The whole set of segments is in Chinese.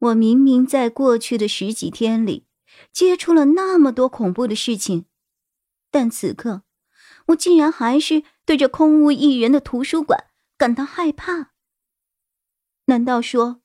我明明在过去的十几天里接触了那么多恐怖的事情，但此刻我竟然还是对着空无一人的图书馆感到害怕。难道说，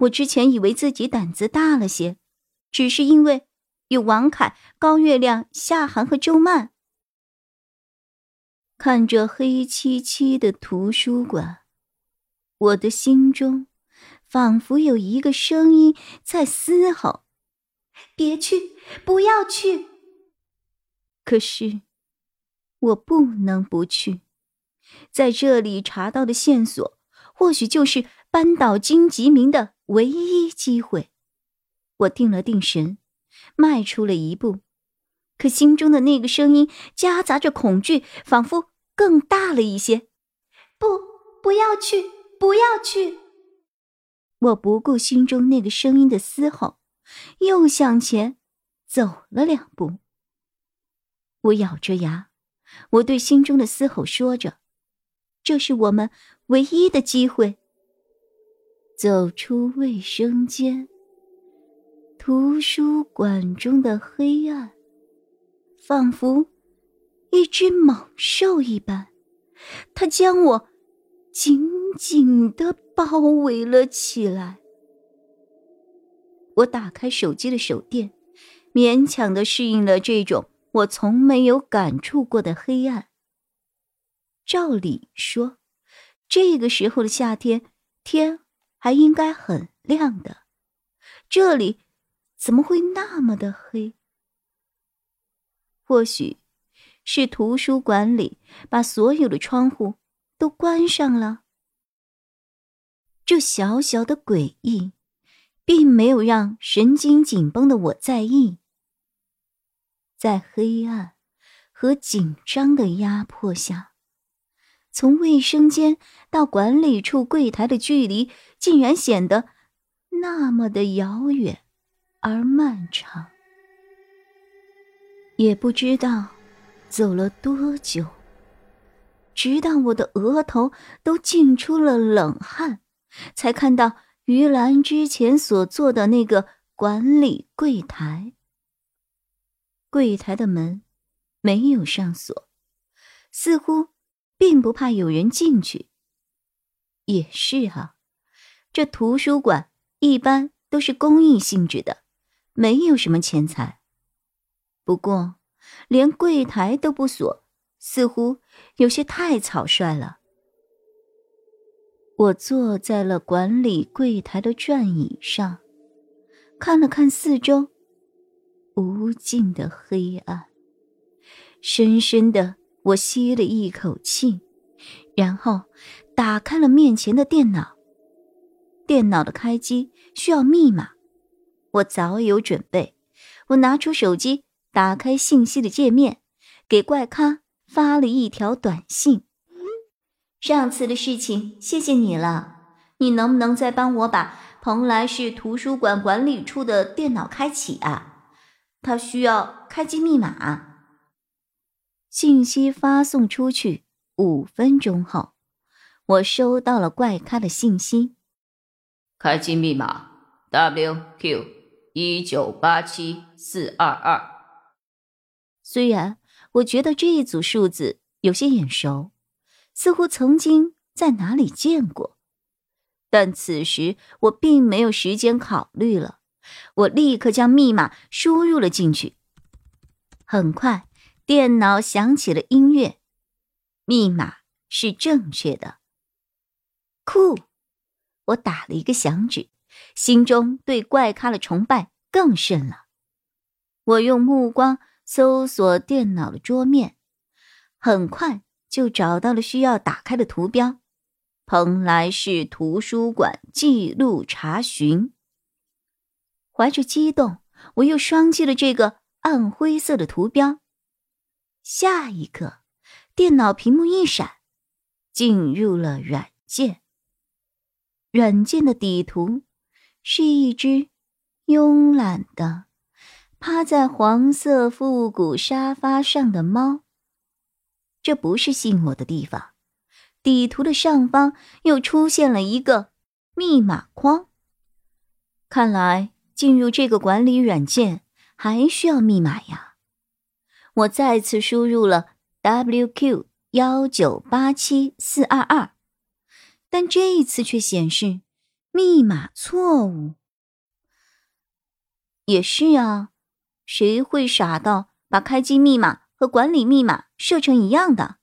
我之前以为自己胆子大了些，只是因为有王凯、高月亮、夏寒和周曼？看着黑漆漆的图书馆，我的心中。仿佛有一个声音在嘶吼：“别去，不要去。”可是，我不能不去。在这里查到的线索，或许就是扳倒金吉明的唯一机会。我定了定神，迈出了一步，可心中的那个声音夹杂着恐惧，仿佛更大了一些：“不，不要去，不要去。”我不顾心中那个声音的嘶吼，又向前走了两步。我咬着牙，我对心中的嘶吼说着：“这是我们唯一的机会。”走出卫生间，图书馆中的黑暗，仿佛一只猛兽一般，它将我紧紧的。包围了起来。我打开手机的手电，勉强的适应了这种我从没有感触过的黑暗。照理说，这个时候的夏天，天还应该很亮的，这里怎么会那么的黑？或许是图书馆里把所有的窗户都关上了。这小小的诡异，并没有让神经紧绷的我在意。在黑暗和紧张的压迫下，从卫生间到管理处柜台的距离，竟然显得那么的遥远而漫长。也不知道走了多久，直到我的额头都浸出了冷汗。才看到于兰之前所坐的那个管理柜台。柜台的门没有上锁，似乎并不怕有人进去。也是啊，这图书馆一般都是公益性质的，没有什么钱财。不过，连柜台都不锁，似乎有些太草率了。我坐在了管理柜台的转椅上，看了看四周，无尽的黑暗。深深的，我吸了一口气，然后打开了面前的电脑。电脑的开机需要密码，我早有准备。我拿出手机，打开信息的界面，给怪咖发了一条短信。上次的事情，谢谢你了。你能不能再帮我把蓬莱市图书馆管理处的电脑开启啊？它需要开机密码。信息发送出去五分钟后，我收到了怪咖的信息：开机密码 WQ 一九八七四二二。虽然我觉得这一组数字有些眼熟。似乎曾经在哪里见过，但此时我并没有时间考虑了。我立刻将密码输入了进去。很快，电脑响起了音乐，密码是正确的。酷！我打了一个响指，心中对怪咖的崇拜更甚了。我用目光搜索电脑的桌面，很快。就找到了需要打开的图标，蓬莱市图书馆记录查询。怀着激动，我又双击了这个暗灰色的图标。下一刻，电脑屏幕一闪，进入了软件。软件的底图是一只慵懒的趴在黄色复古沙发上的猫。这不是吸引我的地方。底图的上方又出现了一个密码框。看来进入这个管理软件还需要密码呀。我再次输入了 WQ 幺九八七四二二，但这一次却显示密码错误。也是啊，谁会傻到把开机密码和管理密码设成一样的？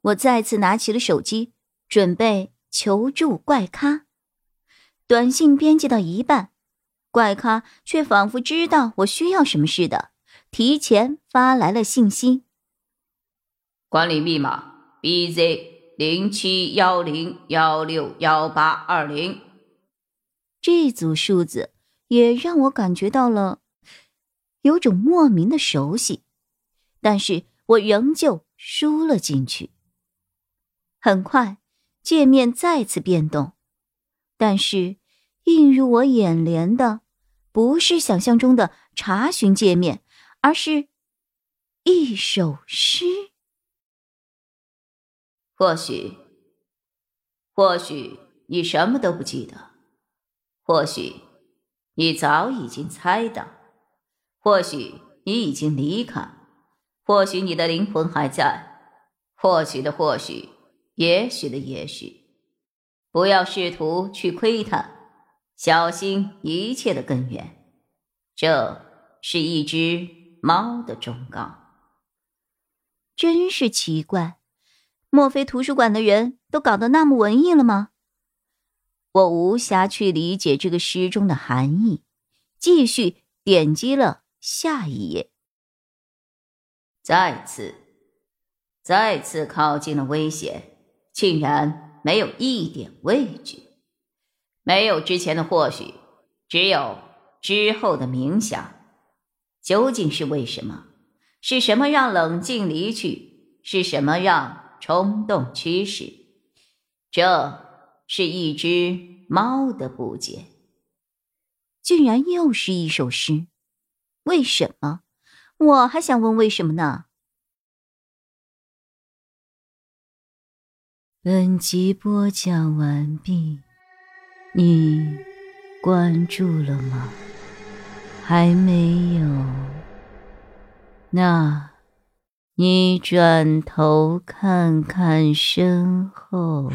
我再次拿起了手机，准备求助怪咖。短信编辑到一半，怪咖却仿佛知道我需要什么似的，提前发来了信息：管理密码 BZ 零七幺零幺六幺八二零。这组数字也让我感觉到了有种莫名的熟悉，但是我仍旧输了进去。很快，界面再次变动，但是映入我眼帘的不是想象中的查询界面，而是一首诗。或许，或许你什么都不记得，或许你早已经猜到，或许你已经离开，或许你的灵魂还在，或许的或许。也许的也许，不要试图去窥探，小心一切的根源。这是一只猫的忠告。真是奇怪，莫非图书馆的人都搞得那么文艺了吗？我无暇去理解这个诗中的含义，继续点击了下一页。再次，再次靠近了危险。竟然没有一点畏惧，没有之前的或许，只有之后的冥想。究竟是为什么？是什么让冷静离去？是什么让冲动驱使？这是一只猫的不解。竟然又是一首诗，为什么？我还想问为什么呢？本集播讲完毕，你关注了吗？还没有？那，你转头看看身后。